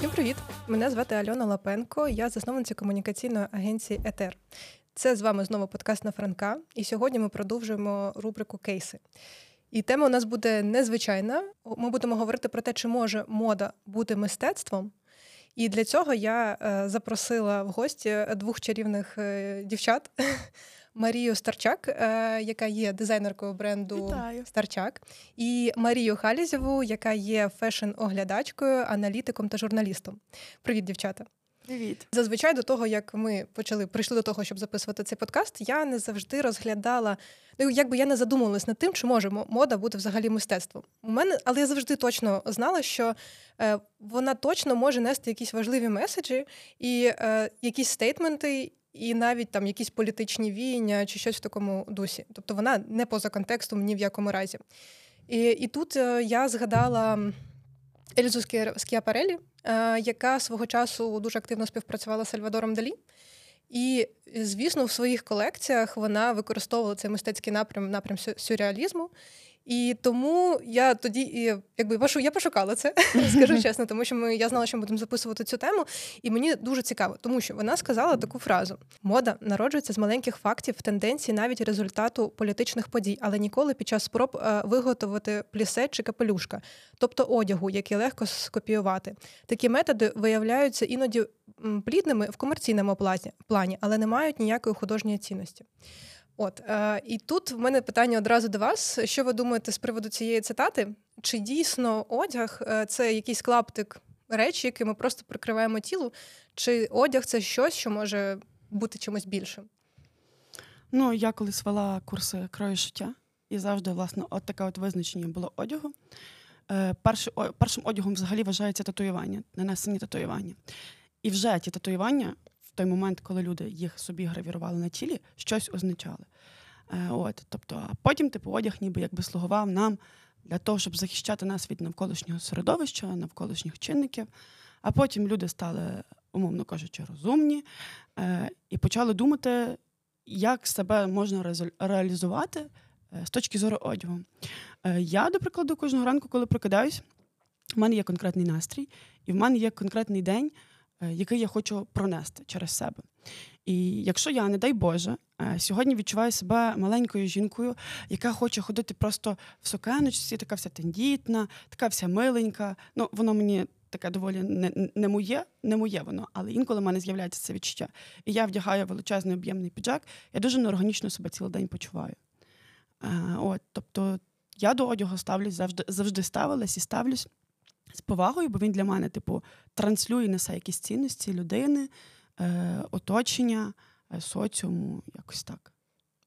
Всім привіт! Мене звати Альона Лапенко, я засновниця комунікаційної агенції Етер. Це з вами знову подкаст на Франка, і сьогодні ми продовжуємо рубрику Кейси. І тема у нас буде незвичайна. Ми будемо говорити про те, чи може мода бути мистецтвом. І для цього я е, запросила в гості двох чарівних е, дівчат. Марію Старчак, е, яка є дизайнеркою бренду Вітаю. Старчак, і Марію Халізєву, яка є фешн-оглядачкою, аналітиком та журналістом. Привіт, дівчата. Привіт. Зазвичай до того, як ми почали прийшли до того, щоб записувати цей подкаст, я не завжди розглядала. Ну, якби я не задумувалась над тим, чи може мода бути взагалі мистецтвом. У мене, але я завжди точно знала, що е, вона точно може нести якісь важливі меседжі і е, якісь стейтменти, і навіть там якісь політичні віяння чи щось в такому дусі. Тобто вона не поза контекстом ні в якому разі. І, і тут е, я згадала. Елізу Скіапарелі, е, яка свого часу дуже активно співпрацювала з Сальвадором Далі. І, звісно, в своїх колекціях вона використовувала цей мистецький напрям, напрям сюрреалізму. І тому я тоді якби я пошукала це, скажу чесно, тому що ми я знала, що ми будемо записувати цю тему, і мені дуже цікаво, тому що вона сказала таку фразу: мода народжується з маленьких фактів, тенденцій, навіть результату політичних подій, але ніколи під час спроб е, виготовити плісе чи капелюшка, тобто одягу, який легко скопіювати. Такі методи виявляються іноді плідними в комерційному плані, але не мають ніякої художньої цінності. От е, і тут в мене питання одразу до вас. Що ви думаєте з приводу цієї цитати? Чи дійсно одяг е, це якийсь клаптик речі, який ми просто прикриваємо тіло? Чи одяг це щось, що може бути чимось більшим? Ну, я колись вела курси крою шиття, і завжди, власне, от таке от визначення було одягу. Е, перший, о, першим одягом взагалі вважається татуювання, нанесені татуювання. І вже ті татуювання той момент, коли люди їх собі гравірували на тілі, щось означали. Е, от, тобто, а потім типу одяг ніби якби слугував нам для того, щоб захищати нас від навколишнього середовища, навколишніх чинників. А потім люди стали, умовно кажучи, розумні е, і почали думати, як себе можна реалізувати е, з точки зору одягу. Я, до прикладу, кожного ранку, коли прокидаюсь, в мене є конкретний настрій, і в мене є конкретний день, який я хочу пронести через себе. І якщо я, не дай Боже, е, сьогодні відчуваю себе маленькою жінкою, яка хоче ходити просто в сукеночці, така вся тендітна, така вся миленька. Ну, воно мені таке доволі не не моє, не моє воно, але інколи в мене з'являється це відчуття. І я вдягаю величезний об'ємний піджак, я дуже неорганічно себе цілий день почуваю. Е, от, Тобто я до одягу ставлюсь завжди завжди ставилась і ставлюсь з повагою, бо він для мене, типу, транслює несе якісь цінності людини, е, оточення, е, соціуму, якось так.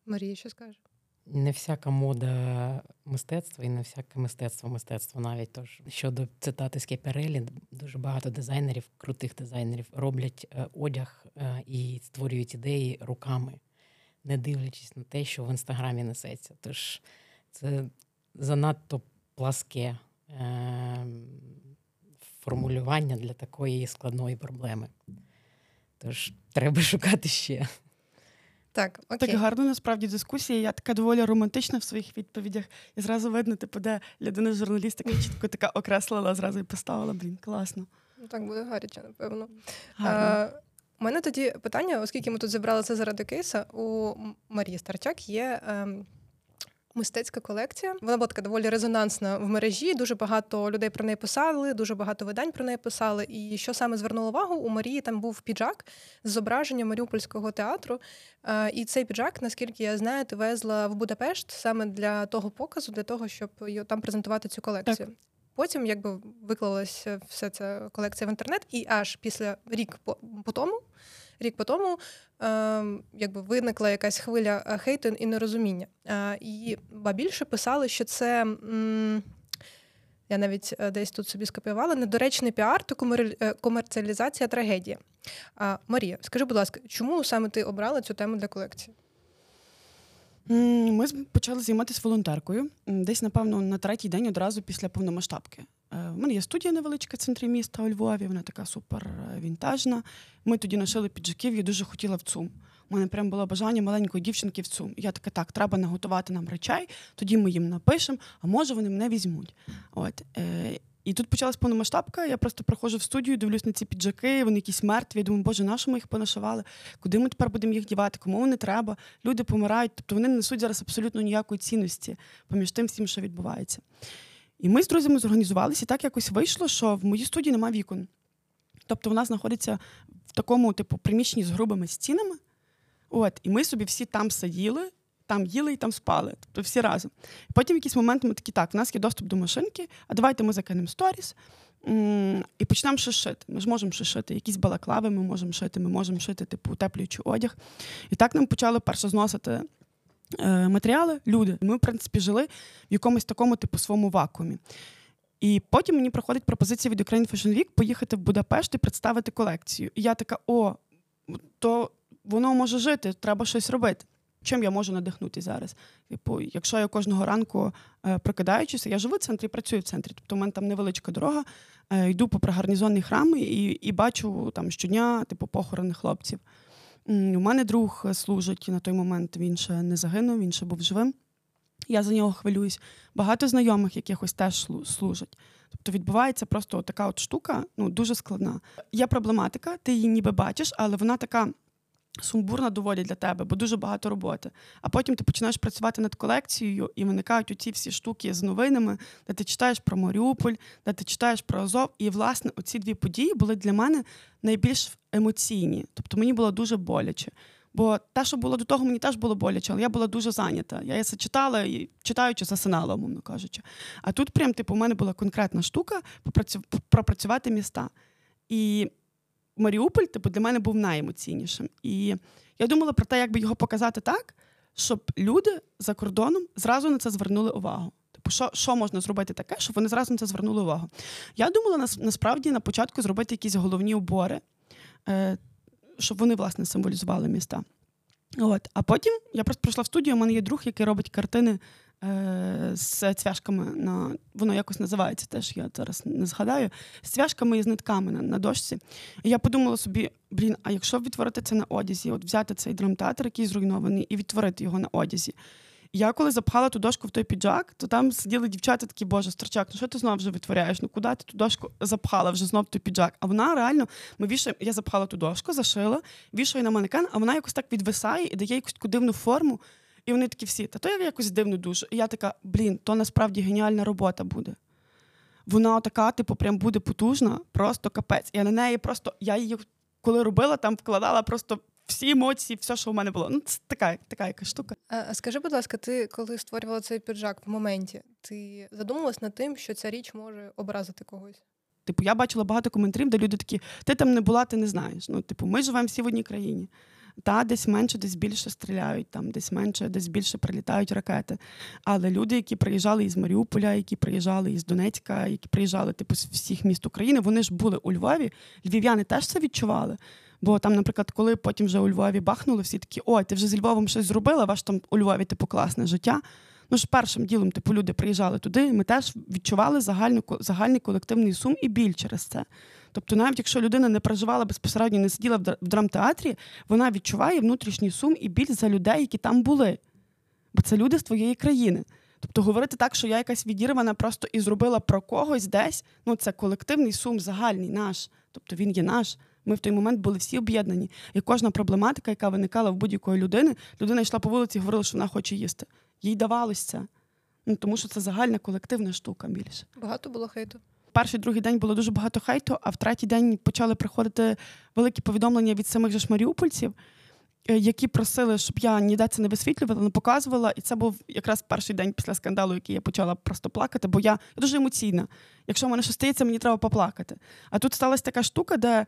Марія, що скаже? Не всяка мода мистецтва і не всяке мистецтво мистецтво навіть. Тож щодо цитати з Кеперелі, дуже багато дизайнерів, крутих дизайнерів роблять е, одяг е, і створюють ідеї руками, не дивлячись на те, що в інстаграмі несеться. Тож це занадто пласке формулювання для такої складної проблеми. Тож треба шукати ще. Так, окей. так гарно насправді дискусія. Я така доволі романтична в своїх відповідях. І зразу видно, типу, де людина журналістика чітко така окреслила, зразу і поставила. Блін, класно. Ну, Так буде гаряче, напевно. А, У мене тоді питання, оскільки ми тут зібрали це заради кейса, у Марії Старчак є. Ем, Мистецька колекція. Вона була така доволі резонансна в мережі. Дуже багато людей про неї писали, дуже багато видань про неї писали. І що саме звернуло увагу? У Марії там був піджак з зображенням Маріупольського театру. І цей піджак, наскільки я знаю, ти везла в Будапешт саме для того показу, для того, щоб там презентувати цю колекцію. Так. Потім, якби виклалася вся ця колекція в інтернет, і аж після рік по, по тому рік по тому е, якби виникла якась хвиля е, хейту і нерозуміння. Е, і ба більше писали, що це. М- я навіть е, десь тут собі скопіювала недоречний піар та е, комерціалізація трагедії. А, Марія, скажи, будь ласка, чому саме ти обрала цю тему для колекції? Ми почали займатися волонтеркою десь, напевно, на третій день одразу після повномасштабки. У е, мене є студія невеличка в центрі міста у Львові, вона така супер е, вінтажна. Ми тоді ношили піджаків, я дуже хотіла в ЦУМ. У мене прям було бажання маленької дівчинки в ЦУМ. Я така, так, треба наготувати нам речей, тоді ми їм напишемо, а може вони мене візьмуть. От. Е, І тут почалась повномасштабка. Я просто приходжу в студію, дивлюсь на ці піджаки, вони якісь мертві. Я думаю, боже, на що ми їх понашивали? Куди ми тепер будемо їх дівати? Кому вони треба? Люди помирають. Тобто вони не несуть зараз абсолютно ніякої цінності поміж тим всім, що відбувається. І ми з друзями зорганізувалися, і так якось вийшло, що в моїй студії немає вікон. Тобто вона знаходиться в такому, типу, приміщенні з грубими стінами. От, І ми собі всі там сиділи, там їли і там спали. Тобто всі разом. Потім в якийсь момент ми такі, так, в нас є доступ до машинки, а давайте ми закинемо сторіс і почнемо щось шити. Ми ж можемо щось шити. Якісь балаклави ми можемо шити, ми можемо шити, типу, утеплюючий одяг. І так нам почали перше зносити матеріали, люди. Ми, в принципі, жили в якомусь такому, типу, своєму вакуумі. І потім мені приходить пропозиція від Ukraine Fashion Week поїхати в Будапешт і представити колекцію. І я така: о, то воно може жити, треба щось робити. Чим я можу надихнути зараз? Типу, якщо я кожного ранку е, прокидаючися, я живу в центрі, працюю в центрі. Тобто у мене там невеличка дорога, е, йду по гарнізонні храми і і бачу там щодня, типу, похорони хлопців. У мене друг служить на той момент, він ще не загинув, він ще був живим. Я за нього хвилююсь. Багато знайомих якихось теж служать. Тобто відбувається просто така от штука, ну дуже складна. Є проблематика, ти її ніби бачиш, але вона така сумбурна доволі для тебе, бо дуже багато роботи. А потім ти починаєш працювати над колекцією, і виникають оці всі штуки з новинами, де ти читаєш про Маріуполь, де ти читаєш про Азов. І, власне, оці дві події були для мене найбільш емоційні. Тобто мені було дуже боляче. Бо те, що було до того, мені теж було боляче, але я була дуже зайнята. Я це читала і читаючи, засинала, умовно кажучи. А тут, прям, типу, у мене була конкретна штука пропрацювати міста. І Маріуполь, типу, для мене був найемоційнішим. І я думала про те, як би його показати так, щоб люди за кордоном зразу на це звернули увагу. Типу, що що можна зробити таке, щоб вони зразу на це звернули увагу? Я думала насправді на початку зробити якісь головні убори, е, щоб вони, власне, символізували міста. От. А потім я просто прийшла в студію, у мене є друг, який робить картини з цвяшками на воно якось називається, теж я зараз не згадаю, з цвяшками і з нитками на, на дошці. І я подумала собі: блін, а якщо відтворити це на одязі, от взяти цей драмтеатр, який зруйнований, і відтворити його на одязі. Я коли запхала ту дошку в той піджак, то там сиділи дівчата такі, боже, старчак, ну що ти знов вже витворяєш? Ну куди ти ту дошку запхала вже знов той піджак? А вона реально, ми вішаємо, я запхала ту дошку, зашила, вішаю на манекен, а вона якось так відвисає і дає якусь таку дивну форму. І вони такі всі, та то я якось дивно дуже. І я така, блін, то насправді геніальна робота буде. Вона така, типу, прям буде потужна, просто капець. Я на неї просто, я її коли робила, там вкладала просто всі емоції, все, що в мене було. Ну, це така така якась штука. А Скажи, будь ласка, ти коли створювала цей піджак в моменті, ти задумалась над тим, що ця річ може образити когось? Типу, я бачила багато коментарів, де люди такі: ти там не була, ти не знаєш. Ну, типу, ми живемо всі в одній країні. Та десь менше, десь більше стріляють, там десь менше, десь більше прилітають ракети. Але люди, які приїжджали із Маріуполя, які приїжджали із Донецька, які приїжджали типу з всіх міст України, вони ж були у Львові. Львів'яни теж це відчували. Бо там, наприклад, коли потім вже у Львові бахнули, всі такі, ой, ти вже з Львовом щось зробила, ваш там у Львові типу класне життя. Ну ж першим ділом, типу, люди приїжджали туди, ми теж відчували загальну, загальний колективний сум і біль через це. Тобто, навіть якщо людина не проживала безпосередньо, не сиділа в драмтеатрі, вона відчуває внутрішній сум і біль за людей, які там були. Бо це люди з твоєї країни. Тобто говорити так, що я якась відірвана просто і зробила про когось десь, ну це колективний сум, загальний наш. Тобто він є наш. Ми в той момент були всі об'єднані. І кожна проблематика, яка виникала в будь-якої людини, людина йшла по вулиці і говорила, що вона хоче їсти. Їй давалося це. Ну, Тому що це загальна колективна штука більше. Багато було хейту перший другий день було дуже багато хейту, а в третій день почали приходити великі повідомлення від самих же ж маріупольців, е, які просили, щоб я ніде це не висвітлювала, не показувала. І це був якраз перший день після скандалу, який я почала просто плакати, бо я дуже емоційна. Якщо в мене щось стається, мені треба поплакати. А тут сталася така штука, де.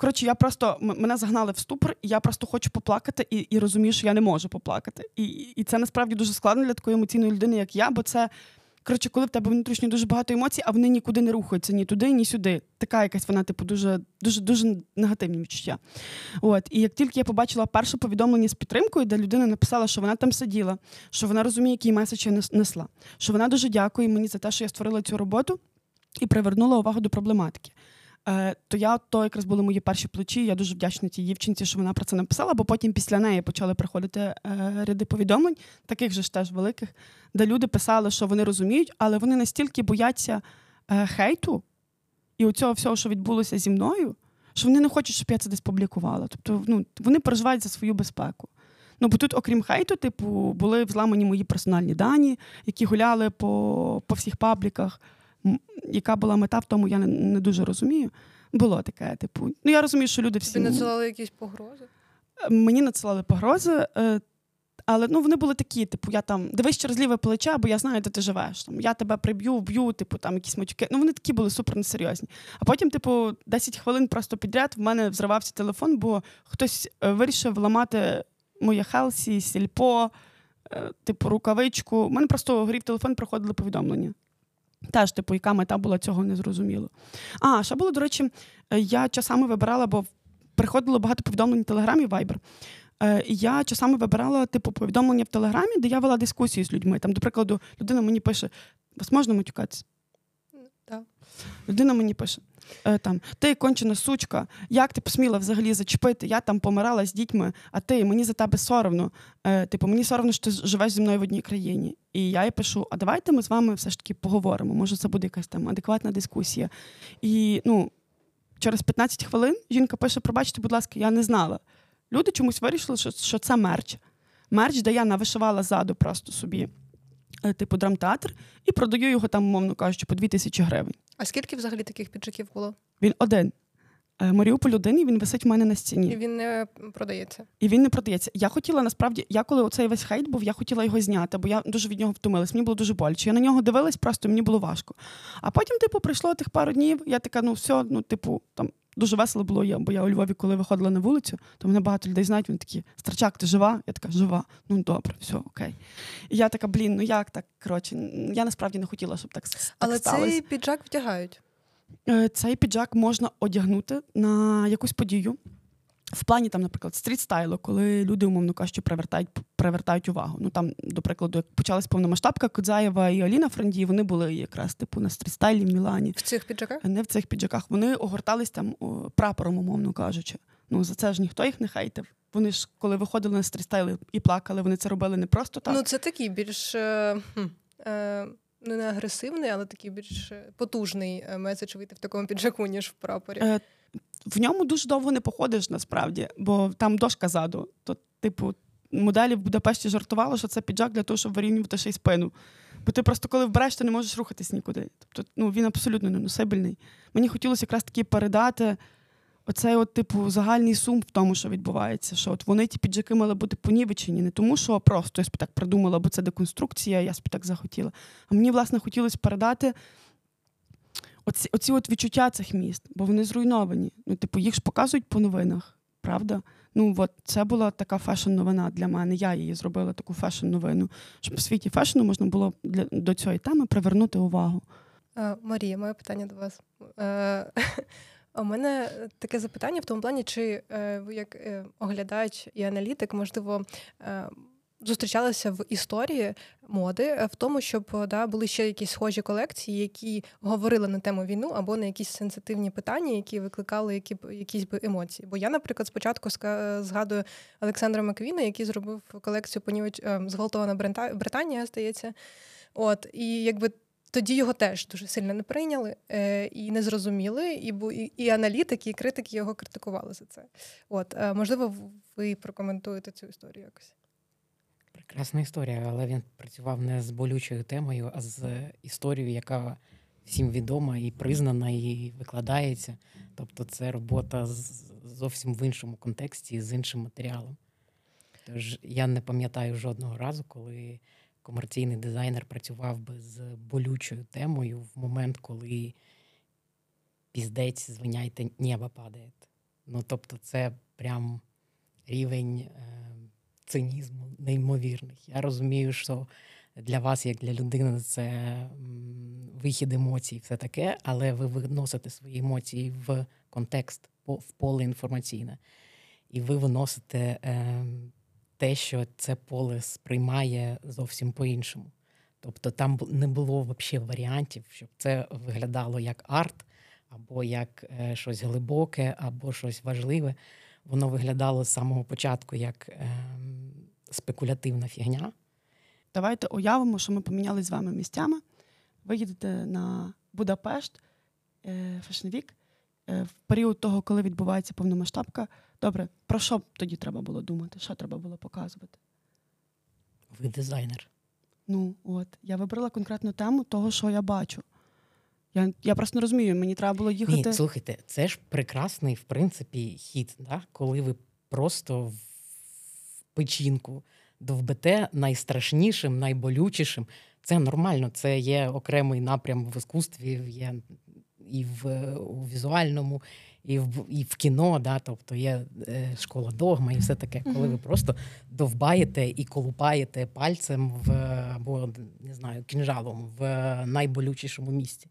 Коротше, я просто мене загнали в ступор, і я просто хочу поплакати і і розумію, що я не можу поплакати. І і це насправді дуже складно для такої емоційної людини, як я, бо це Коротше, коли в тебе внутрішньо дуже багато емоцій, а вони нікуди не рухаються ні туди, ні сюди. Така якась вона, типу, дуже дуже дуже негативні відчуття. От і як тільки я побачила перше повідомлення з підтримкою, де людина написала, що вона там сиділа, що вона розуміє, який меседж я несла, що вона дуже дякує мені за те, що я створила цю роботу і привернула увагу до проблематики. Е, то я то якраз були мої перші плечі. Я дуже вдячна тій дівчинці, що вона про це написала, бо потім після неї почали приходити е, ряди повідомлень, таких же ж теж великих, де люди писали, що вони розуміють, але вони настільки бояться е, хейту і у цього всього, що відбулося зі мною, що вони не хочуть, щоб я це десь публікувала. Тобто, ну, вони переживають за свою безпеку. Ну, бо тут, окрім хейту, типу, були взламані мої персональні дані, які гуляли по по всіх пабліках. Яка була мета в тому, я не, не дуже розумію. Було таке, типу. Ну, я розумію, що люди всі. Тобі надсилали якісь погрози? Мені надсилали погрози. Е, але ну вони були такі, типу, я там дивись через ліве плече, бо я знаю, де ти живеш. Там Я тебе приб'ю, вб'ю, типу, там якісь матюки. Ну вони такі були супер несерйозні. А потім, типу, 10 хвилин просто підряд в мене взривався телефон, бо хтось е, вирішив ламати моє Хелсі, сільпо, е, типу, рукавичку. У мене просто горів телефон, приходили повідомлення. Теж, типу, яка мета була цього не зрозуміло. А, ще було, до речі, е, я часами вибирала, бо приходило багато повідомлень в Телеграмі Viber. Е, я часами вибирала типу повідомлення в Телеграмі, де я вела дискусії з людьми. Там, до прикладу, людина мені пише: вас можна матюкатися? Людина мені пише: е, там, Ти кончена сучка, як ти посміла взагалі зачепити? Я там помирала з дітьми, а ти мені за тебе соромно. Е, типу, мені соромно, що ти живеш зі мною в одній країні. І я їй пишу: а давайте ми з вами все ж таки поговоримо. Може, це буде якась там адекватна дискусія. І ну, через 15 хвилин жінка пише: Пробачте, будь ласка, я не знала. Люди чомусь вирішили, що що це мерч. Мерч, де я навишивала ззаду просто собі, типу, драмтеатр, і продаю його там, мовно кажучи, по дві тисячі гривень. А скільки взагалі таких піджаків було? Він один. Е, Маріуполь один, і він висить в мене на стіні. І він не продається. І він не продається. Я хотіла насправді, я коли оцей весь хейт був, я хотіла його зняти, бо я дуже від нього втомилась. Мені було дуже боляче. Я на нього дивилась, просто мені було важко. А потім, типу, пройшло тих пару днів. Я така, ну все, ну, типу, там дуже весело було, я, бо я у Львові, коли виходила на вулицю, то мене багато людей знають, вони такі, Страчак, ти жива? Я така, жива. Ну добре, все, окей. І я така, блін, ну як так? Коротше, я насправді не хотіла, щоб так, так Але сталося. цей піджак вдягають. Е, цей піджак можна одягнути на якусь подію. В плані там, наприклад, стрітстайлу, коли люди, умовно кажучи, привертають привертають увагу. Ну там, до прикладу, як почалась повномасштабка, Кудзаєва і Аліна Френді, вони були якраз типу на стрітстайлі в Мілані. В цих піджаках? Не в цих піджаках. Вони огортались там прапором, умовно кажучи. Ну за це ж ніхто їх не хейтив. Вони ж, коли виходили на стрітстайли і плакали, вони це робили не просто так. Ну, це такий більш. Е, е, не агресивний, але такий більш потужний е, меседж вийти в такому піджаку, ніж в прапорі. Е, в ньому дуже довго не походиш насправді, бо там дошка ззаду. То, типу, моделі в Будапешті жартували, що це піджак для того, щоб вирівнювати ще й спину. Бо ти просто коли вбереш, ти не можеш рухатись нікуди. Тобто ну, він абсолютно неносибельний. Мені хотілося якраз таки передати оцей от, типу, загальний сум в тому, що відбувається. Що от вони ті піджаки мали бути понівечені, не тому, що просто я собі так придумала, бо це деконструкція, я собі так захотіла. А мені, власне, хотілося передати оці, оці от відчуття цих міст, бо вони зруйновані. Ну, типу, їх ж показують по новинах, правда? Ну, от це була така фешн-новина для мене. Я її зробила таку фешн-новину, щоб в світі фешну можна було для до цієї теми привернути увагу. А, Марія, моє питання до вас. Е, у мене таке запитання в тому плані, чи е, ви як е, оглядач і аналітик, можливо, зустрічалися в історії моди е, в тому, щоб е, да, були ще якісь схожі колекції, які говорили на тему війну або на якісь сенситивні питання, які викликали які якісь би емоції. Бо я, наприклад, спочатку згадую Олександра Маквіна, який зробив колекцію понівеч е, зґвалтована Британія, здається. От і якби. Тоді його теж дуже сильно не прийняли е, і не зрозуміли, і і, і аналітики, і критики його критикували за це. От е, можливо, ви прокоментуєте цю історію якось. Прекрасна історія, але він працював не з болючою темою, а з історією, яка всім відома і признана, і викладається. Тобто, це робота зовсім в іншому контексті, з іншим матеріалом. Тож я не пам'ятаю жодного разу, коли комерційний дизайнер працював би з болючою темою в момент, коли піздець, звиняйте, небо падає. Ну тобто, це прям рівень. Е, цинізму неймовірних. Я розумію, що для вас, як для людини, це вихід емоцій, все таке, але ви виносите свої емоції в контекст, в поле інформаційне, і ви виносите е, те, що це поле сприймає зовсім по-іншому. Тобто там не було взагалі варіантів, щоб це виглядало як арт, або як е, щось глибоке, або щось важливе воно виглядало з самого початку як е, спекулятивна фігня. Давайте уявимо, що ми помінялися з вами місцями. Ви їдете на Будапешт, Фешнвік, в період того, коли відбувається повномасштабка. Добре, про що тоді треба було думати? Що треба було показувати? Ви дизайнер. Ну, от, я вибрала конкретну тему того, що я бачу. Я я просто не розумію, мені треба було їхати. Ні, Слухайте, це ж прекрасний, в принципі, хід, да? коли ви просто в печінку довбете найстрашнішим, найболючішим. Це нормально, це є окремий напрям в іскусстві, є і в у візуальному, і в і в кіно, да, тобто є е, школа догма і все таке, коли ви просто довбаєте і колупаєте пальцем в або не знаю, кінжалом в найболючішому місці.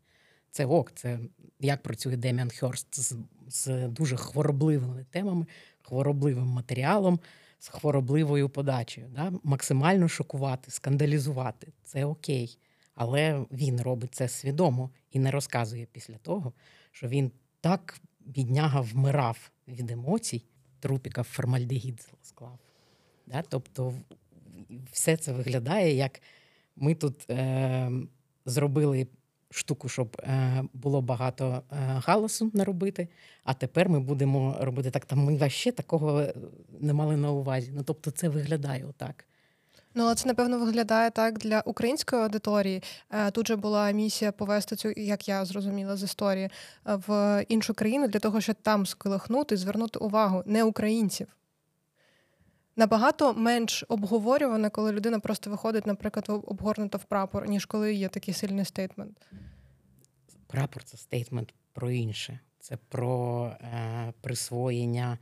Це ок, це як працює Деміан Хьорст з, з дуже хворобливими темами, хворобливим матеріалом, з хворобливою подачею. Да? Максимально шокувати, скандалізувати це окей. Але він робить це свідомо і не розказує після того, що він так бідняга вмирав від емоцій, трупіка формальдегід склав. Да? Тобто все це виглядає, як ми тут е, зробили штуку, щоб е, було багато е, галасу наробити, а тепер ми будемо робити так. Там ми ще такого не мали на увазі. Ну тобто, це виглядає отак. Ну, але це напевно виглядає так для української аудиторії. Е, тут же була місія повести цю, як я зрозуміла з історії, в іншу країну для того, щоб там сколихнути, звернути увагу не українців. Набагато менш обговорюване, коли людина просто виходить, наприклад, обгорнута в прапор, ніж коли є такий сильний стейтмент. Прапор це стейтмент про інше. Це про е, присвоєння,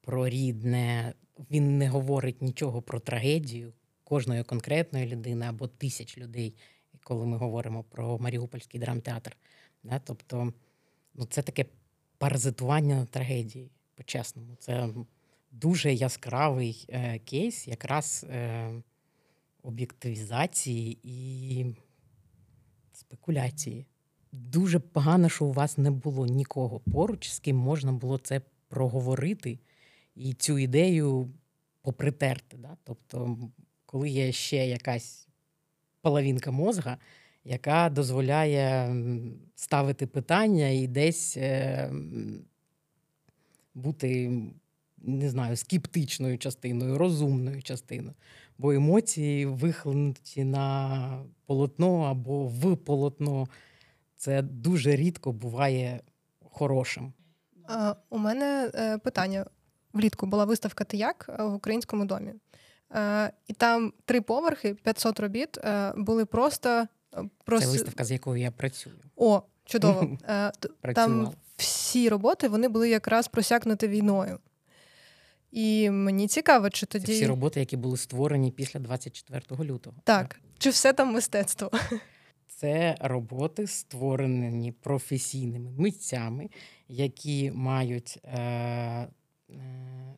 про рідне. Він не говорить нічого про трагедію кожної конкретної людини або тисяч людей, коли ми говоримо про Маріупольський драмтеатр. Да? Тобто, ну, це таке паразитування трагедії, по-чесному. Це дуже яскравий е, кейс якраз е, об'єктивізації і спекуляції. Дуже погано, що у вас не було нікого поруч, з ким можна було це проговорити і цю ідею попритерти. Да? Тобто, коли є ще якась половинка мозга, яка дозволяє ставити питання і десь е, бути не знаю, скептичною частиною, розумною частиною. Бо емоції вихлинуті на полотно або в полотно. Це дуже рідко буває хорошим. У мене е, питання. Влітку була виставка «Тияк» в українському домі. Е, і там три поверхи, 500 робіт е, були просто. Прос... Це виставка, з якою я працюю. О, чудово. Там всі роботи вони були якраз просякнуті війною. І мені цікаво, чи тоді Це всі роботи, які були створені після 24 лютого. Так, так. чи все там мистецтво? Це роботи, створені професійними митцями, які мають е, е,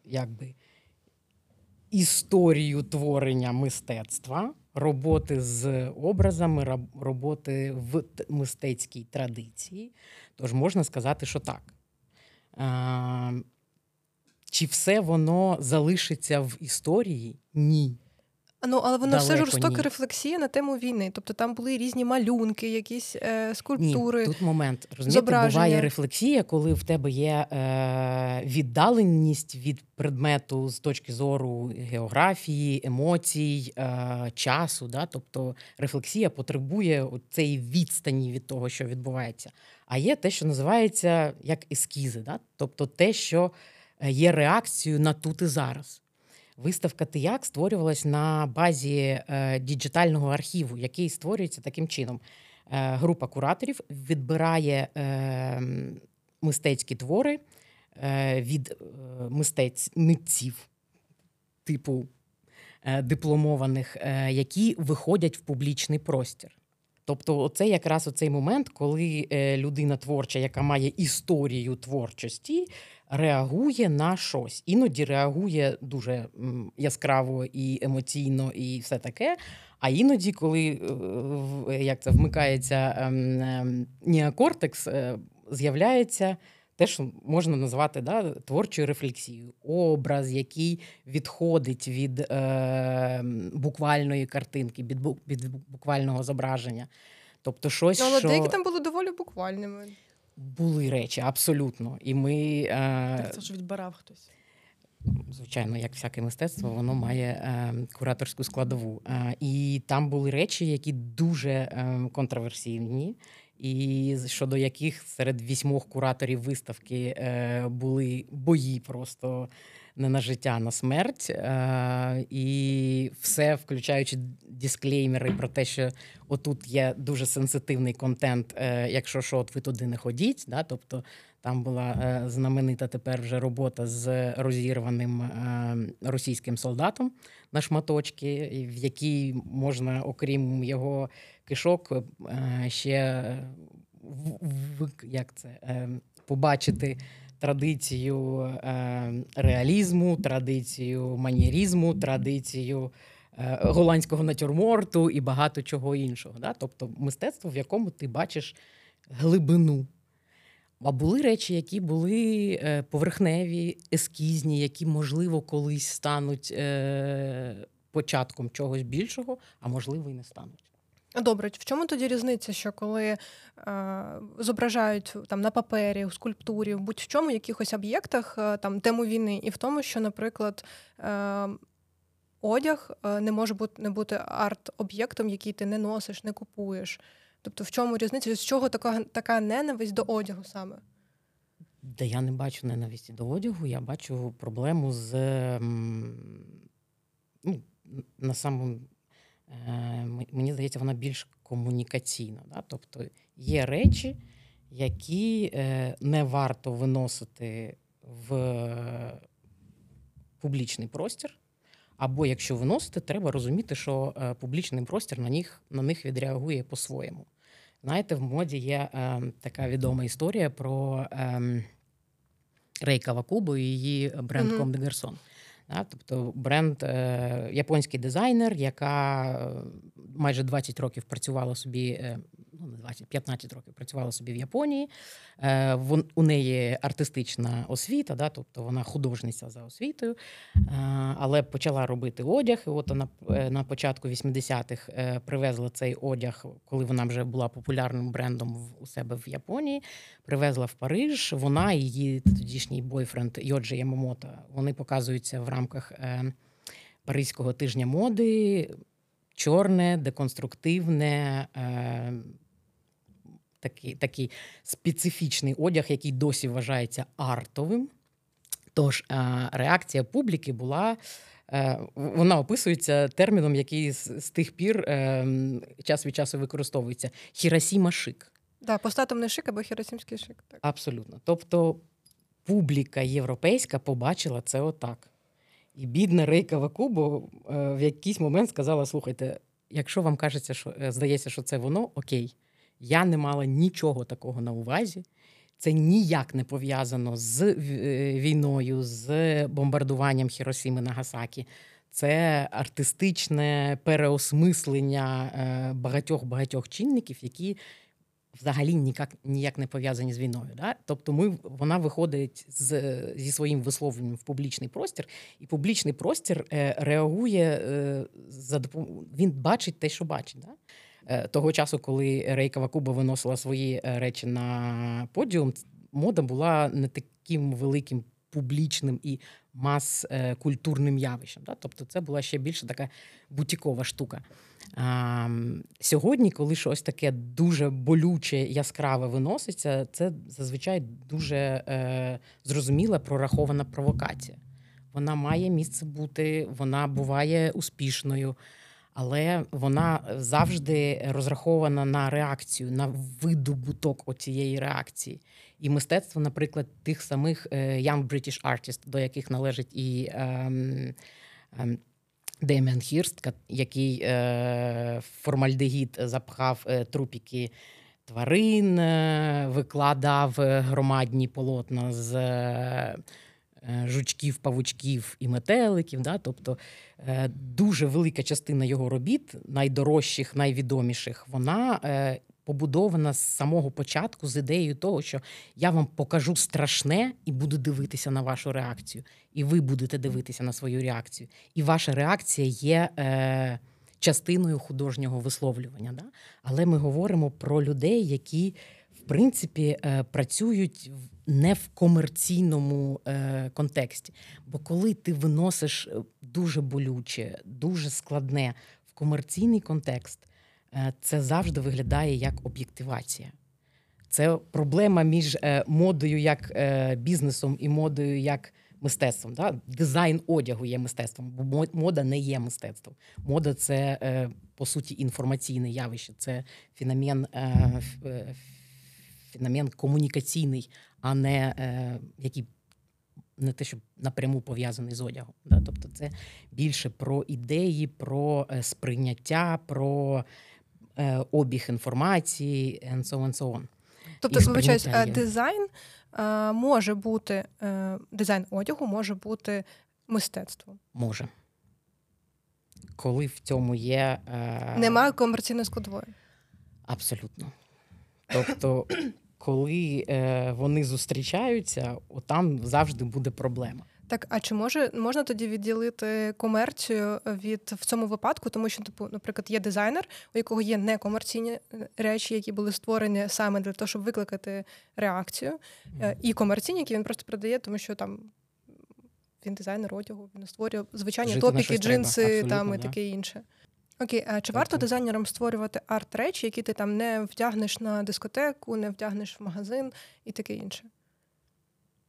якби історію творення мистецтва, роботи з образами, роботи в мистецькій традиції. Тож можна сказати, що так. Чи все воно залишиться в історії? Ні. Ну, але воно все жорстока ні. рефлексія на тему війни. Тобто там були різні малюнки, якісь е, скульптури. Ні, Тут момент розумієте, буває рефлексія, коли в тебе є е, віддаленість від предмету з точки зору географії, емоцій, е, часу. Да? Тобто рефлексія потребує цієї відстані від того, що відбувається. А є те, що називається як ескізи, да? тобто те, що Е, є реакцією на тут і зараз. Виставка Тияк створювалась на базі е, діджитального архіву, який створюється таким чином. Е, група кураторів відбирає е, мистецькі твори від мистець, митців, типу дипломованих, які виходять в публічний простір. Тобто, це якраз оцей момент, коли людина творча, яка має історію творчості, реагує на щось. Іноді реагує дуже яскраво і емоційно, і все таке. А іноді, коли е, як це вмикається ем, ем, неокортекс, е, з'являється те, що можна назвати да, творчою рефлексією, образ, який відходить від е, буквальної картинки, від буквального зображення. Тобто, щось, Ну, але що... деякі там були доволі буквальними. Були речі, абсолютно. І ми. Е... Так це ж відбирав хтось. Звичайно, як всяке мистецтво, воно має е, кураторську складову. Е, і там були речі, які дуже е, контроверсійні, і щодо яких серед вісьмох кураторів виставки е, були бої просто не на життя, а на смерть. Е, і все, включаючи дисклеймери про те, що отут є дуже сенситивний контент, е, якщо що, от ви туди не ходіть. Да? Тобто там була е, знаменита тепер вже робота з розірваним російським солдатом на шматочки, в якій можна, окрім його кишок, ще як це, побачити традицію реалізму, традицію манірізму, традицію. Голландського натюрморту і багато чого іншого. Да? Тобто мистецтво, в якому ти бачиш глибину а були речі, які були е, поверхневі, ескізні, які, можливо, колись стануть е, початком чогось більшого, а можливо, і не стануть. Добре, в чому тоді різниця, що коли е, зображають там на папері, у скульптурі, в будь-в чому якихось об'єктах е, там тему війни, і в тому, що, наприклад, е, одяг е, не може бути не бути арт-об'єктом, який ти не носиш, не купуєш. Тобто, в чому різниця? З чого така така ненависть до одягу саме? Де я не бачу ненависті до одягу, я бачу проблему з ну, на самому, мені здається, вона більш комунікаційна. Да? Тобто є речі, які е, не варто виносити в публічний простір. Або якщо виносити, треба розуміти, що е, публічний простір на них на них відреагує по-своєму. Знаєте, в моді є е, така відома історія про е, Рейка Вакубу і її бренд Ком де Гарсон. Тобто бренд е, японський дизайнер, яка е, майже 20 років працювала собі, е, ну не 20, 15 років працювала собі в Японії. У неї артистична освіта, да, тобто вона художниця за освітою, але почала робити одяг. І от вона на початку 80-х е, привезла цей одяг, коли вона вже була популярним брендом у себе в Японії. Привезла в Париж. Вона і її тодішній бойфренд Йоджі Ямамото, Вони показуються в рамках. Е, Паризького тижня моди чорне, деконструктивне, е, такий такий специфічний одяг, який досі вважається артовим. Тож е, реакція публіки була. Вона описується терміном, який з, з тих пір е, час від часу використовується хіросіма шик. Да, постатом не шик або хіросімський шик. Так. Абсолютно. Тобто публіка європейська побачила це отак. І бідна Рейка Вакубо е, в якийсь момент сказала: слухайте, якщо вам кажеться, що е, здається, що це воно, окей, я не мала нічого такого на увазі. Це ніяк не пов'язано з е, війною, з бомбардуванням Хіросіми Нагасакі. Це артистичне переосмислення багатьох багатьох чинників, які взагалі ніяк ніяк не пов'язані з війною. Да? Тобто, ми вона виходить з, зі своїм висловленням в публічний простір, і публічний простір е, реагує е, за допомогою. Він бачить те, що бачить. Да? Е, того часу, коли Рейка Вакуба виносила свої речі на подіум, мода була не таким великим публічним і мас-культурним е, явищем. Да? Тобто, це була ще більше така бутікова штука. А, Сьогодні, коли щось таке дуже болюче, яскраве виноситься, це зазвичай дуже е, зрозуміла прорахована провокація. Вона має місце бути, вона буває успішною, але вона завжди розрахована на реакцію, на видобуток оцієї реакції. І мистецтво, наприклад, тих самих е, Young British Artist, до яких належить і. Деміан Хірст, який е, формальдегід запхав е, трупіки тварин, викладав громадні полотна з жучків, павучків і метеликів. Да? Тобто дуже велика частина його робіт, найдорожчих, найвідоміших, вона побудована з самого початку з ідеєю того, що я вам покажу страшне і буду дивитися на вашу реакцію. І ви будете дивитися на свою реакцію. І ваша реакція є е, частиною художнього висловлювання. Да? Але ми говоримо про людей, які в принципі е, працюють не в комерційному е, контексті. Бо коли ти виносиш е, дуже болюче, дуже складне в комерційний контекст, це завжди виглядає як об'єктивація. Це проблема між модою як бізнесом і модою як мистецтвом. Да? Дизайн одягу є мистецтвом, бо мода не є мистецтвом. Мода це по суті інформаційне явище, це феномен феномен комунікаційний, а не е, який не те, що напряму пов'язаний з одягом. Да? Тобто, це більше про ідеї, про е, сприйняття, про е, обіг інформації, and so on, so on. Тобто, вибачаюсь, дизайн е, може бути е, дизайн одягу може бути мистецтвом. Може. Коли в цьому є. Е... Немає комерційної складової. Абсолютно. Тобто, коли е, вони зустрічаються, там завжди буде проблема. Так, а чи може можна тоді відділити комерцію від в цьому випадку? Тому що, типу, наприклад, є дизайнер, у якого є некомерційні е, речі, які були створені саме для того, щоб викликати реакцію, mm. і комерційні, які він просто продає, тому що там він дизайнер одягу, він створює звичайні Жити топіки, джинси там і да. таке інше. Окей, а чи варто дизайнерам створювати арт-речі, які ти там не вдягнеш на дискотеку, не вдягнеш в магазин і таке інше?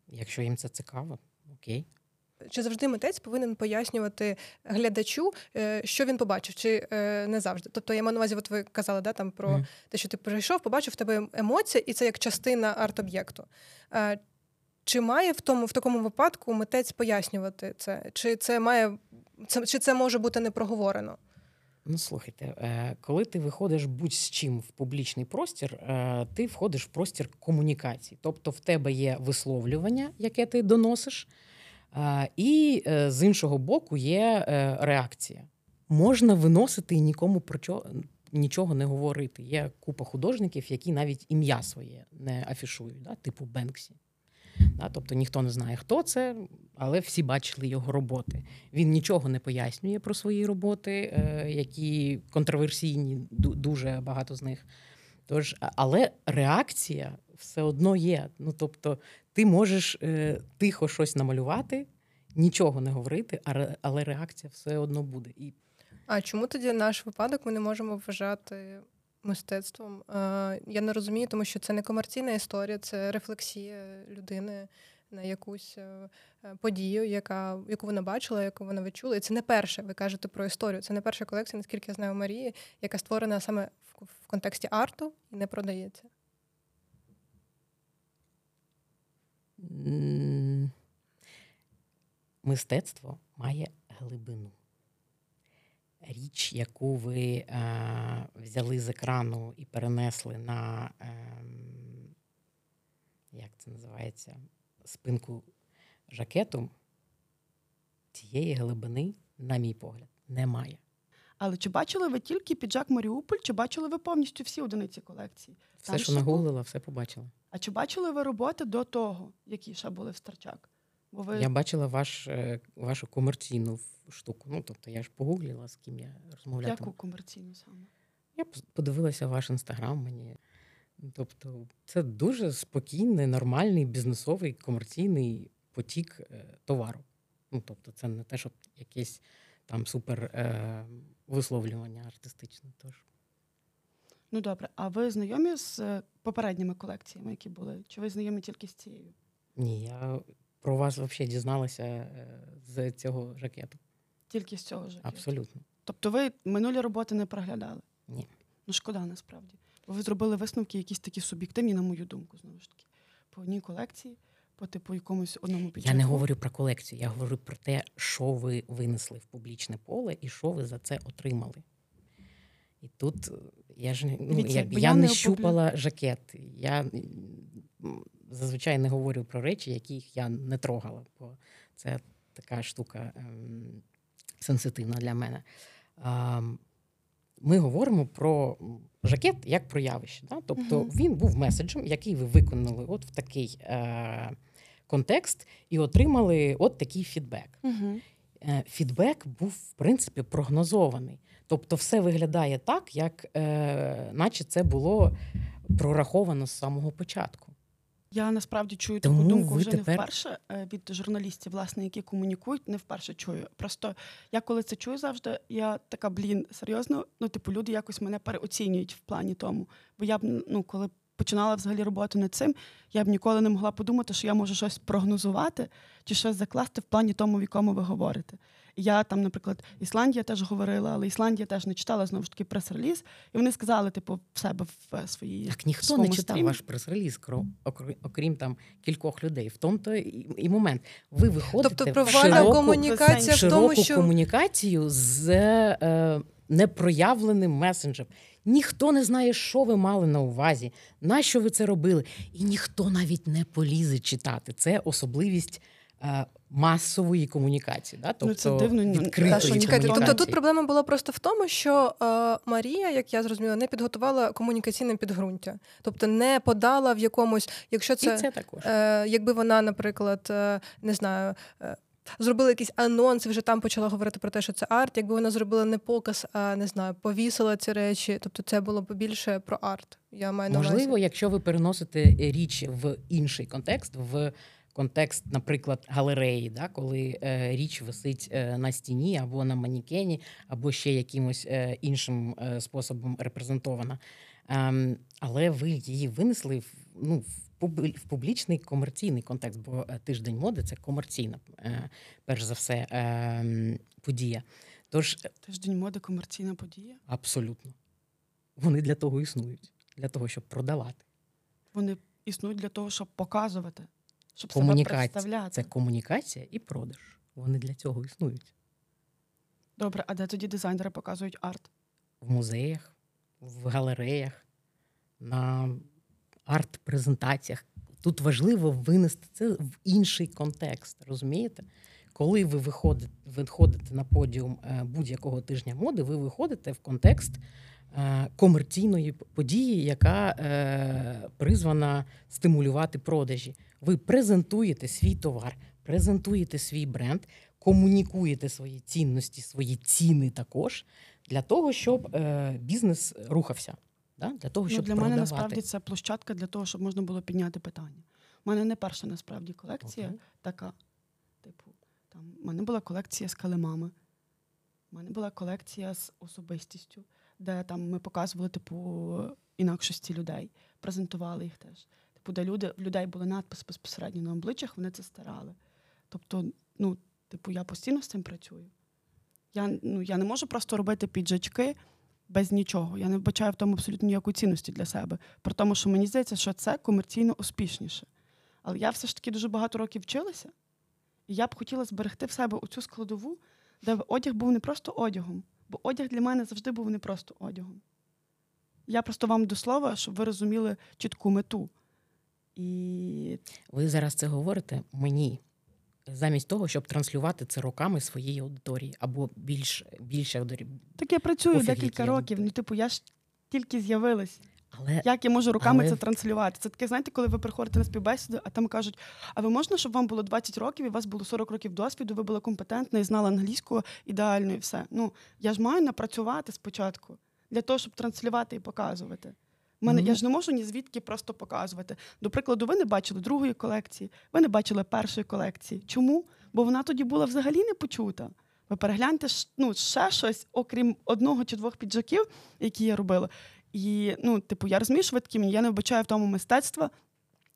Якщо їм це цікаво, окей. Чи завжди митець повинен пояснювати глядачу, е, що він побачив, чи е, не завжди? Тобто я маю на увазі, от ви казали да, там про mm. те, що ти прийшов, побачив в тебе емоція, і це як частина арт-об'єкту. Е, чи має в тому в такому випадку митець пояснювати це? Чи це має чи це може бути не проговорено? Ну, слухайте, коли ти виходиш будь-з чим в публічний простір, ти входиш в простір комунікації. Тобто в тебе є висловлювання, яке ти доносиш, і з іншого боку є реакція. Можна виносити і нікому про чого. Нічого не говорити. Є купа художників, які навіть ім'я своє не афішують, да? типу Бенксі. Да? Тобто ніхто не знає, хто це, але всі бачили його роботи. Він нічого не пояснює про свої роботи, е, які контроверсійні, дуже багато з них. Тож, але реакція все одно є. Ну тобто, ти можеш е, тихо щось намалювати, нічого не говорити, але реакція все одно буде. І... А чому тоді наш випадок ми не можемо вважати мистецтвом? Я не розумію, тому що це не комерційна історія, це рефлексія людини на якусь е, е, подію, яка яку вона бачила, яку вона відчула. І це не перше. Ви кажете про історію. Це не перша колекція, наскільки я знаю Марії, яка створена саме в, в контексті арту і не продається. Мистецтво має глибину. Річ, яку ви е, взяли з екрану і перенесли на, е, як це називається, спинку жакету, цієї глибини, на мій погляд, немає. Але чи бачили ви тільки піджак Маріуполь, чи бачили ви повністю всі одиниці колекції? Все, Там що нагуглила, все побачила. А чи бачили ви роботи до того, які ще були в Старчак? Бо ви... Я бачила ваш, е, вашу комерційну штуку. Ну, тобто я ж погуглила, з ким я розмовляла. Яку комерційну саме? Я подивилася ваш інстаграм мені. Тобто, це дуже спокійний, нормальний бізнесовий комерційний потік е, товару. Ну, тобто, це не те, щоб якесь там супер е, висловлювання артистичне. Тож. Ну добре, а ви знайомі з е, попередніми колекціями, які були? Чи ви знайомі тільки з цією? Ні, я про вас взагалі дізналася е, з цього жакету. Тільки з цього жакету? Абсолютно. Тобто ви минулі роботи не проглядали? Ні. Ну, шкода насправді. Бо ви зробили висновки якісь такі суб'єктивні, на мою думку, знову ж таки. По одній колекції, по типу якомусь одному підчаку. Я не говорю про колекцію, я говорю про те, що ви винесли в публічне поле і що ви за це отримали. І тут е, я ж ну, я, я, я не щупала жакет. Я зазвичай не говорю про речі, яких я не трогала, бо це така штука ем, сенситивна для мене. Ем, ми говоримо про жакет як про явище. Да? Тобто uh він був меседжем, який ви виконали от в такий е, контекст, і отримали от такий фідбек. е, фідбек був в принципі прогнозований. Тобто, все виглядає так, як е, наче це було прораховано з самого початку. Я насправді чую Тому таку думку вже тепер- не вперше е, від журналістів, власне, які комунікують, не вперше чую. Просто я коли це чую завжди, я така, блін, серйозно, ну, типу, люди якось мене переоцінюють в плані тому. Бо я б, ну, коли починала взагалі роботу над цим, я б ніколи не могла подумати, що я можу щось прогнозувати чи щось закласти в плані тому, в якому ви говорите. Я там, наприклад, Ісландія теж говорила, але Ісландія теж не читала знову ж таки прес-реліз, і вони сказали, типу, в себе в е, своїй Так ніхто своєму не читав стрімі. ваш прес-реліз, окрім там кількох людей. В тому то і, момент. Ви виходите Тобто в провальна широку, комунікація в тому, що комунікацію з е, непроявленим месенджем. Ніхто не знає, що ви мали на увазі, на що ви це робили, і ніхто навіть не полізе читати. Це особливість масової комунікації. Да? Тобто Ну, це дивно, ні, відкритої те, що Чекайте, тобто тут проблема була просто в тому, що е, Марія, як я зрозуміла, не підготувала комунікаційне підґрунтя, тобто не подала в якомусь, якщо І це, це також. е, якби вона, наприклад, е, не знаю. Е, Зробила якийсь анонс, і вже там почала говорити про те, що це арт. Якби вона зробила не показ, а не знаю, повісила ці речі. Тобто це було б більше про арт. Я маю на увазі. Можливо, якщо ви переносите річ в інший контекст, в контекст, наприклад, галереї, да, коли е, річ висить е, на стіні або на манікені, або ще якимось е, іншим е, способом репрезентована. Ем, але ви її винесли в, ну, в публічний комерційний контекст, бо тиждень моди це комерційна, е, перш за все, ем, подія. Тож Тиждень моди комерційна подія. абсолютно вони для того існують, для того, щоб продавати. Вони існують для того, щоб показувати, щоб себе Комунікація. представляти. Це комунікація і продаж. Вони для цього існують Добре, а де тоді дизайнери показують арт? в музеях, в галереях, на арт-презентаціях. Тут важливо винести це в інший контекст. Розумієте? Коли ви виходите, виходите на подіум е, будь-якого тижня моди, ви виходите в контекст комерційної події, яка е, призвана стимулювати продажі. Ви презентуєте свій товар, презентуєте свій бренд, комунікуєте свої цінності, свої ціни також для того, щоб е, бізнес рухався. Да? Для того, Ну, для продавати. мене насправді це площадка для того, щоб можна було підняти питання. У мене не перша насправді колекція Окей. така. Типу, там у мене була колекція з килимами. У мене була колекція з особистістю, де там ми показували типу інакшості людей, презентували їх теж. Типу, де люди, людей були надписи безпосередньо на обличчях, вони це старали. Тобто, ну, типу, я постійно з цим працюю. Я, ну, я не можу просто робити піджачки без нічого. Я не вбачаю в тому абсолютно ніякої цінності для себе. При тому, що мені здається, що це комерційно успішніше. Але я все ж таки дуже багато років вчилася, і я б хотіла зберегти в себе оцю складову, де одяг був не просто одягом, бо одяг для мене завжди був не просто одягом. Я просто вам до слова, щоб ви розуміли чітку мету. І Ви зараз це говорите мені, замість того, щоб транслювати це роками своєї аудиторії або більш більше аудиторії. так я працюю декілька років. Ну, типу, я ж тільки з'явилась. Але Як я можу руками Але- це транслювати? Це таке, знаєте, коли ви приходите на співбесіду, а там кажуть: а ви можна, щоб вам було 20 років, і у вас було 40 років досвіду, ви були компетентна і знали англійську ідеально і все. Ну, я ж маю напрацювати спочатку для того, щоб транслювати і показувати. Мене, Ну. Я ж не можу ні звідки просто показувати. До прикладу, ви не бачили другої колекції, ви не бачили першої колекції. Чому? Бо вона тоді була взагалі не почута. Ви перегляньте ну, ще щось, окрім одного чи двох піджаків, які я робила. І ну, типу, я розумію, що ви такі мені, я не вбачаю в тому мистецтва.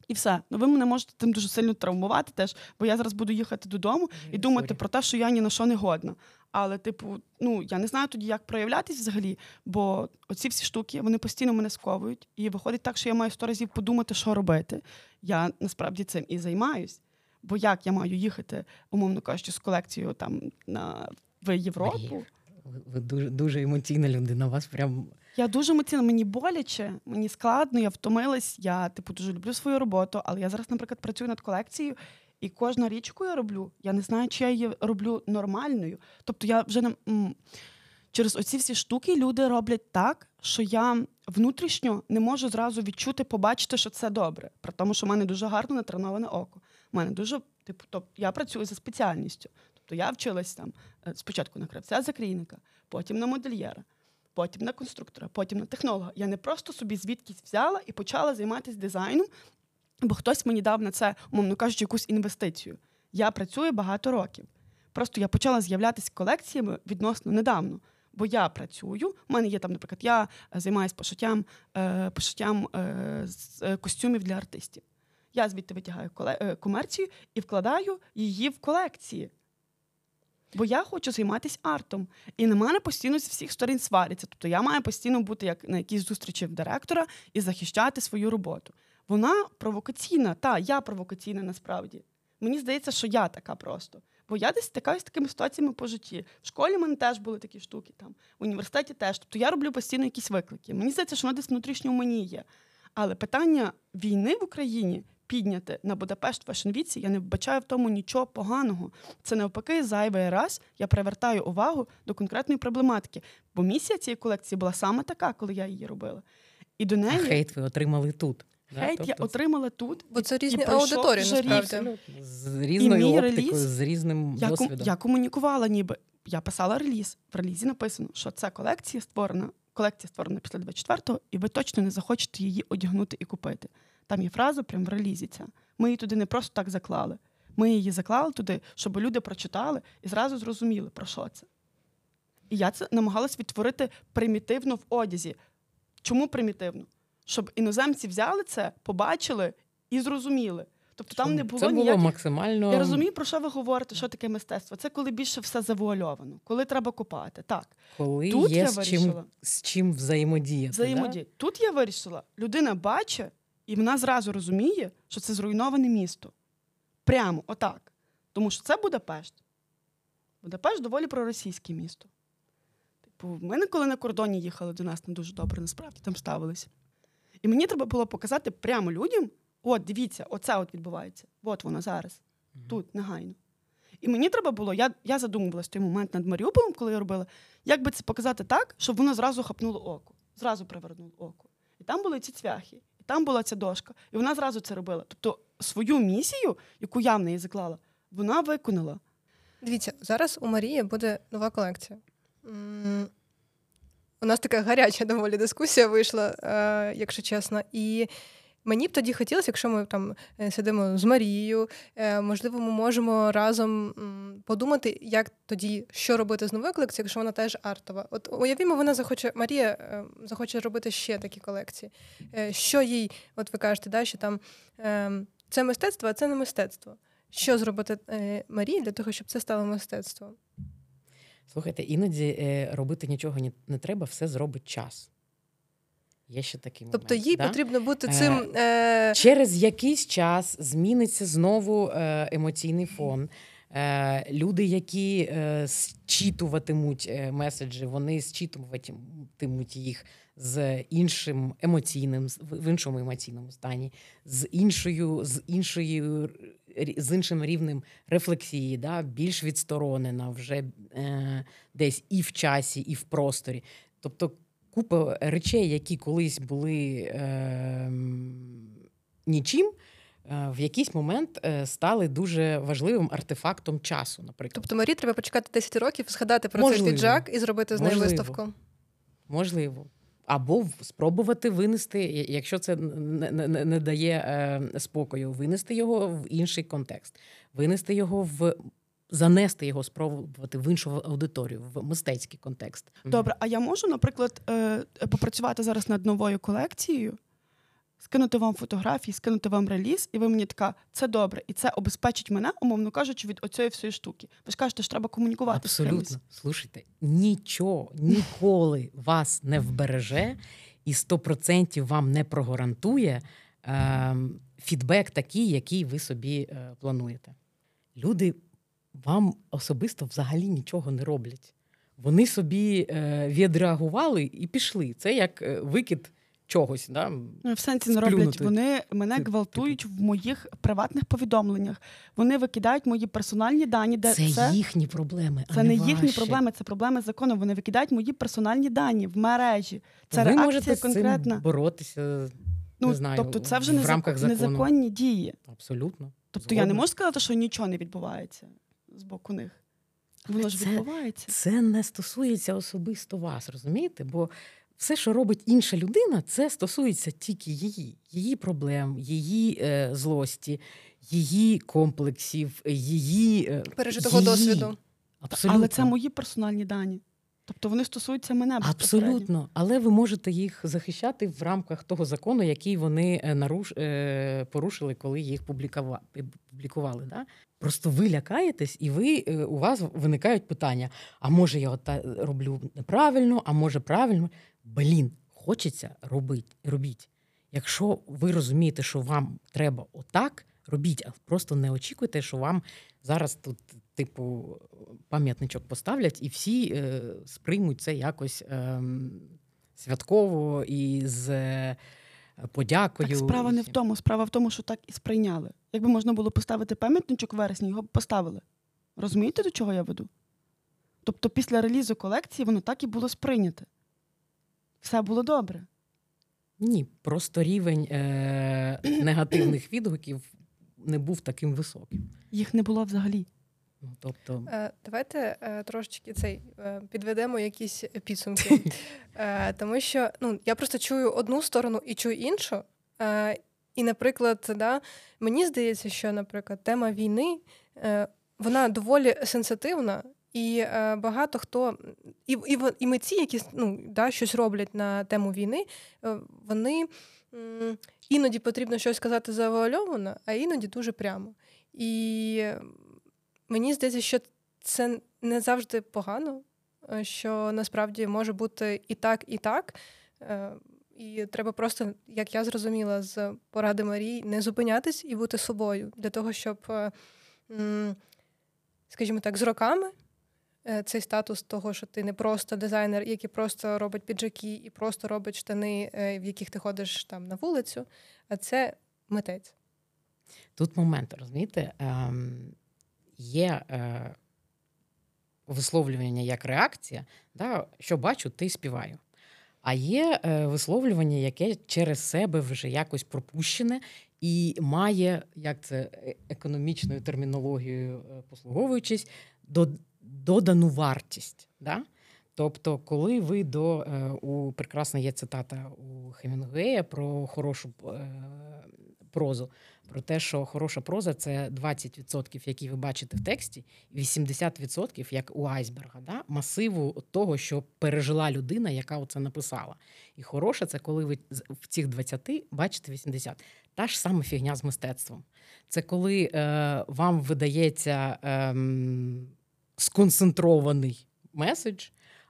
І все. Ну ви мене можете тим дуже сильно травмувати теж, бо я зараз буду їхати додому і думати про те, що я ні на що не годна. Але, типу, ну я не знаю тоді, як проявлятись взагалі, бо оці всі штуки вони постійно мене сковують, і виходить так, що я маю сто разів подумати, що робити. Я насправді цим і займаюсь. Бо як я маю їхати, умовно кажучи, з колекцією там на в Європу? Ви, ви дуже дуже емоційна людина. Вас прям Я дуже емоційна, мені боляче, мені складно, я втомилась. Я типу дуже люблю свою роботу, але я зараз, наприклад, працюю над колекцією, і кожна річ, яку я роблю, я не знаю, чи я її роблю нормальною. Тобто, я вже не м, через оці всі штуки люди роблять так, що я внутрішньо не можу зразу відчути, побачити, що це добре. При тому, що в мене дуже гарно натреноване око. У мене дуже, типу, тобто я працюю за спеціальністю. То я вчилась там е, спочатку на кравця закрійника, потім на модельєра, потім на конструктора, потім на технолога. Я не просто собі звідкись взяла і почала займатися дизайном, бо хтось мені дав на це, умовно кажучи, якусь інвестицію. Я працюю багато років. Просто я почала з'являтися колекціями відносно недавно. Бо я працюю, у мене є там, наприклад, я е, займаюся пошиттям е, пошиттям е, костюмів для артистів. Я звідти витягаю комерцію і вкладаю її в колекції. Бо я хочу займатися артом. І на мене постійно з всіх сторін сваряться. Тобто я маю постійно бути як на якійсь зустрічі в директора і захищати свою роботу. Вона провокаційна, та я провокаційна насправді. Мені здається, що я така просто. Бо я десь стикаюся з такими ситуаціями по житті. В школі в мене теж були такі штуки, там, в університеті теж. Тобто я роблю постійно якісь виклики. Мені здається, що воно десь внутрішньо мені є. Але питання війни в Україні підняти на Будапешт Fashion Week, я не вбачаю в тому нічого поганого. Це навпаки, зайвий раз я привертаю увагу до конкретної проблематики. Бо місія цієї колекції була саме така, коли я її робила. І до неї А хейт ви отримали тут. Хейт да? я Тобто отримала тут. Бо це різні аудиторії, насправді. З різною оптикою, реліз, з різним Я, ком- досвідом. я комунікувала, ніби я писала реліз. В релізі написано, що ця колекція створена, колекція створена після 24-го, і ви точно не захочете її одягнути і купити. Там є фраза прямо в релізі. Ця ми її туди не просто так заклали. Ми її заклали туди, щоб люди прочитали і зразу зрозуміли, про що це. І я це намагалась відтворити примітивно в одязі. Чому примітивно? Щоб іноземці взяли це, побачили і зрозуміли. Тобто там не було це було ніяких максимально. я розумію, про що ви говорите, що таке мистецтво. Це коли більше все завуальовано, коли треба купати. Так, Коли Тут є я з чим, вирішила. з чим взаємодіяти. взаємодія. Тут я вирішила, людина бачить, і вона зразу розуміє, що це зруйноване місто. Прямо отак. Тому що це Будапешт. Будапешт доволі проросійське місто. Типу, ми коли на кордоні їхали до нас не дуже добре, насправді там ставилися. І мені треба було показати прямо людям: от, дивіться, оце от відбувається. От воно зараз. Мгм. тут негайно. І мені треба було, я, я задумувалася в той момент над Маріуполем, коли я робила, як би це показати так, щоб воно зразу хапнуло око, зразу привернуло око. І там були ці цвяхи, там була ця дошка, і вона зразу це робила. Тобто свою місію, яку я в неї заклала, вона виконала. Дивіться, зараз у Марії буде нова колекція. У нас така гаряча доволі дискусія вийшла, е, якщо чесно. І мені б тоді хотілося, якщо ми там е, сидимо з Марією, е, можливо, ми можемо разом подумати, як тоді що робити з новою колекцією, якщо вона теж артова. От уявімо, вона захоче, Марія е, захоче робити ще такі колекції. Що їй, от ви кажете, да, що там це мистецтво, а це не мистецтво. Що зробити Марії для того, щоб це стало мистецтвом? Слухайте, іноді робити нічого не треба, все зробить час. Є ще такий момент. Тобто їй да? потрібно бути Е, цим. Е, Через якийсь час зміниться знову е, емоційний фон. Е, люди, які е, зчитуватимуть е, меседжі, вони зчитуватимуть їх з іншим емоційним, в іншому емоційному стані, з іншою, з іншою з іншим рівнем рефлексії, да, більш відсторонена вже е, десь і в часі, і в просторі. Тобто купа речей, які колись були е, нічим, в якийсь момент е, стали дуже важливим артефактом часу, наприклад. тобто Марії треба почекати 10 років, згадати про цей Можливо. піджак і зробити з нею Можливо. виставку. Можливо. Або спробувати винести, якщо це не, не, не дає е, спокою, винести його в інший контекст, винести його в занести його, спробувати в іншу аудиторію, в мистецький контекст. Добре, а я можу, наприклад, е, попрацювати зараз над новою колекцією, скинути вам фотографії, скинути вам реліз, і ви мені така, це добре, і це обезпечить мене, умовно кажучи, від оцієї всієї штуки. Ви ж кажете, що треба комунікувати з кимось. Абсолютно. Слушайте, нічого ніколи вас не вбереже і 100% вам не прогарантує е, фідбек такий, який ви собі е, плануєте. Люди вам особисто взагалі нічого не роблять. Вони собі е, відреагували і пішли. Це як е, викид чогось. Да? Ну, в сенсі не роблять. Вони мене Типу. гвалтують в моїх приватних повідомленнях. Вони викидають мої персональні дані, де Це, це, їхні проблеми. а це не їхні проблеми, це проблеми закону. Вони викидають мої персональні дані в мережі. Це ви реакція можете з цим боротися. ну, не знаю, тобто, це вже в незакон- рамках закону. незаконні дії. Абсолютно. Тобто я не можу сказати, що нічого не відбувається з боку них. Воно ж відбувається. Це не стосується особисто вас, розумієте? Бо все, що робить інша людина, це стосується тільки її, її проблем, її е, злості, її комплексів, її е, пережитого її. досвіду. Абсолютно. Але це мої персональні дані. Тобто вони стосуються мене. Абсолютно, але ви можете їх захищати в рамках того закону, який вони е, наруш... е, порушили, коли їх публікува... публікували. Да? Просто ви лякаєтесь, і ви е, у вас виникають питання: а може я ота роблю неправильно, а може правильно. Блін, хочеться робити, робіть. Якщо ви розумієте, що вам треба отак, робіть, а просто не очікуйте, що вам зараз тут, типу, пам'ятничок поставлять, і всі е, сприймуть це якось е, святково і з е, подякою. Так справа не в тому. Справа в тому, що так і сприйняли. Якби можна було поставити пам'ятничок в вересні, його б поставили. Розумієте, до чого я веду? Тобто, після релізу колекції воно так і було сприйняте. Все було добре. Ні, просто рівень е- негативних відгуків не був таким високим. Їх не було взагалі. Ну, тобто... Е, давайте е, трошечки цей е, підведемо якісь підсумки. Тому що ну, я просто чую одну сторону і чую іншу. І, наприклад, да, мені здається, що, наприклад, тема війни вона доволі сенситивна, і багато хто, і і, і митці, які ну, да, щось роблять на тему війни, вони іноді потрібно щось сказати завуальовано, а іноді дуже прямо. І мені здається, що це не завжди погано, е, що насправді може бути і так, і так. Е, і треба просто, як я зрозуміла, з поради Марії, не зупинятись і бути собою для того, щоб, е, скажімо так, з роками цей статус того, що ти не просто дизайнер, який просто робить піджаки і просто робить штани, в яких ти ходиш там на вулицю, а це митець. Тут момент, розумієте? Ем, є е, висловлювання як реакція, да, що бачу, ти співаю. А є е, висловлювання, яке через себе вже якось пропущене і має, як це е, економічною термінологією е, послуговуючись, до, додану вартість. Да? Тобто, коли ви до е, у прекрасна є цитата у Хемінгуея про хорошу прозу, про те, що хороша проза це 20%, які ви бачите в тексті, і 80%, як у айсберга, да? масиву того, що пережила людина, яка оце написала. І хороша це коли ви в цих 20 бачите 80%. Та ж сама фігня з мистецтвом. Це коли е, вам видається е, сконцентрований меседж,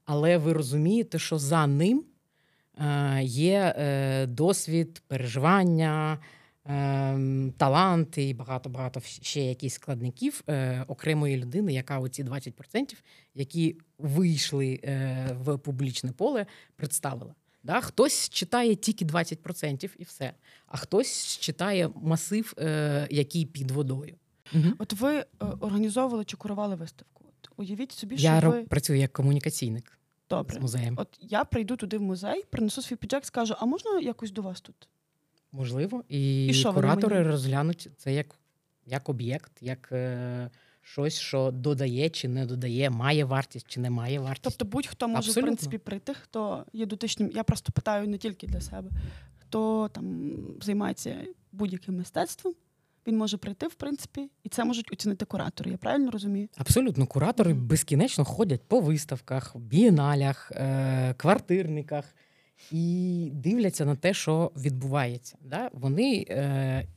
але ви розумієте, що за ним е, є е, досвід переживання. Ем, таланти і багато-багато ще якісь складників е, окремої людини, яка оці 20%, які вийшли е, в публічне поле, представила. Да? Хтось читає тільки 20% і все, а хтось читає масив, е, який під водою. Угу. От ви організовували чи курували виставку? От Уявіть собі, що я ви... працюю як комунікаційник. Добре. з музеєм. От я прийду туди в музей, принесу свій піджак, скажу: а можна якось до вас тут? Можливо, і, і що куратори розглянуть це як як об'єкт, як е, щось, що додає чи не додає, має вартість чи не має вартість. Тобто будь-хто може Абсолютно. в принципі прийти, хто є дотичним. Я просто питаю не тільки для себе, хто там займається будь-яким мистецтвом. Він може прийти, в принципі, і це можуть оцінити куратори. Я правильно розумію? Абсолютно, куратори безкінечно ходять по виставках, бієналях, е- квартирниках і дивляться на те, що відбувається. Да? Вони е,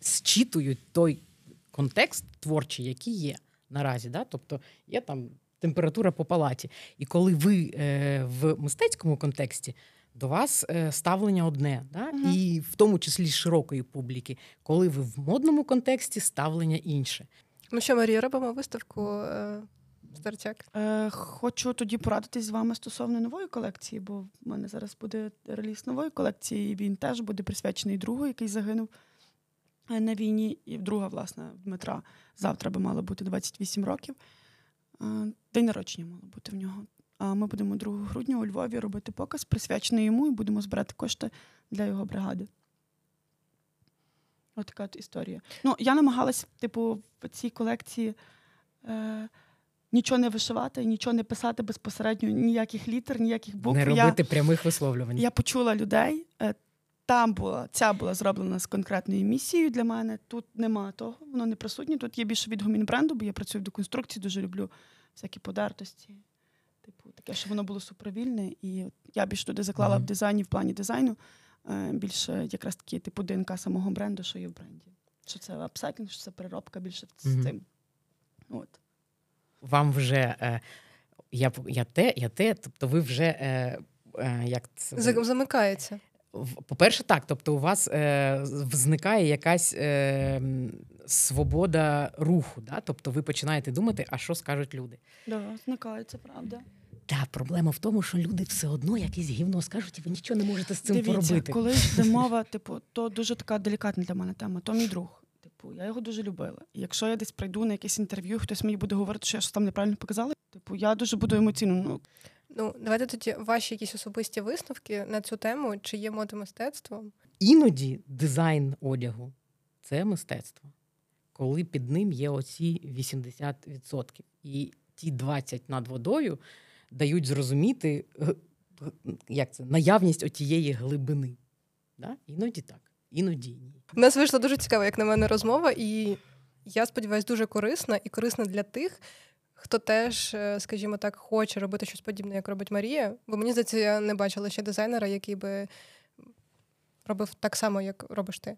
зчитують той контекст творчий, який є наразі. Да? Тобто є там температура по палаті. І коли ви е, в мистецькому контексті. До вас е, ставлення одне, да? uh і в тому числі широкої публіки, коли ви в модному контексті ставлення інше. Ну що, Марія, робимо виставку е, Старчак. Е, Хочу тоді порадитись з вами стосовно нової колекції, бо в мене зараз буде реліз нової колекції. і Він теж буде присвячений другу, який загинув е, на війні. І друга, власне, Дмитра завтра би мало бути 28 років. Е, день народження мало бути в нього. А ми будемо 2 грудня у Львові робити показ, присвячений йому, і будемо збирати кошти для його бригади. Ось така от історія. Ну, я намагалась, типу, в цій колекції. Е, нічого не вишивати, нічого не писати безпосередньо, ніяких літер, ніяких букв. Не робити прямих висловлювань. Я почула людей. е, Там була ця була зроблена з конкретною місією для мене. Тут нема того, воно не присутнє. Тут є більше відгумін бренду, бо я працюю в деконструкції, дуже люблю всякі подертості. Типу, таке, щоб воно було супровільне. І я більше туди заклала Мгм. в дизайні, в плані дизайну. е, Більше якраз такі типу ДНК самого бренду, що є в бренді. Що це апсайклінг, що це переробка більше з Мгм. цим. От. Вам вже е, я, я те, я те, тобто ви вже е, е, як це Замикається. В- По-перше, так. Тобто, у вас е, зникає якась е, свобода руху. Да? Тобто ви починаєте думати, а що скажуть люди. Да, зникає, це правда. Та проблема в тому, що люди все одно якесь гівно скажуть, і ви нічого не можете з цим Дивіться, поробити. коли йде мова, типу, то дуже така делікатна для мене тема. То мій друг. Типу, я його дуже любила. І якщо я десь прийду на якесь інтерв'ю, хтось мені буде говорити, що я щось там неправильно показала. Типу, я дуже буду емоційно. Ну Ну, давайте тоді ваші якісь особисті висновки на цю тему, чи є мода мистецтвом. Іноді дизайн одягу це мистецтво, коли під ним є оці 80%. І ті 20 над водою дають зрозуміти, як це, наявність отієї глибини. Да? Іноді так, іноді ні. У нас вийшла дуже цікава, як на мене, розмова, і я сподіваюся, дуже корисна і корисна для тих, хто теж, е, скажімо так, хоче робити щось подібне, як робить Марія. Бо мені здається, я не бачила ще дизайнера, який би робив так само, як робиш ти.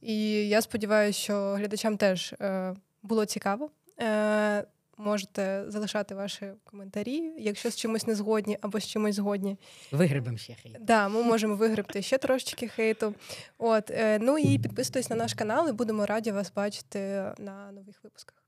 І я сподіваюся, що глядачам теж е, було цікаво. Е, Можете залишати ваші коментарі, якщо з чимось не згодні або з чимось згодні. Вигребемо ще хейт. Да, ми можемо вигребти ще трошечки хейту. От, е, ну і підписуйтесь на наш канал, і будемо раді вас бачити на нових випусках.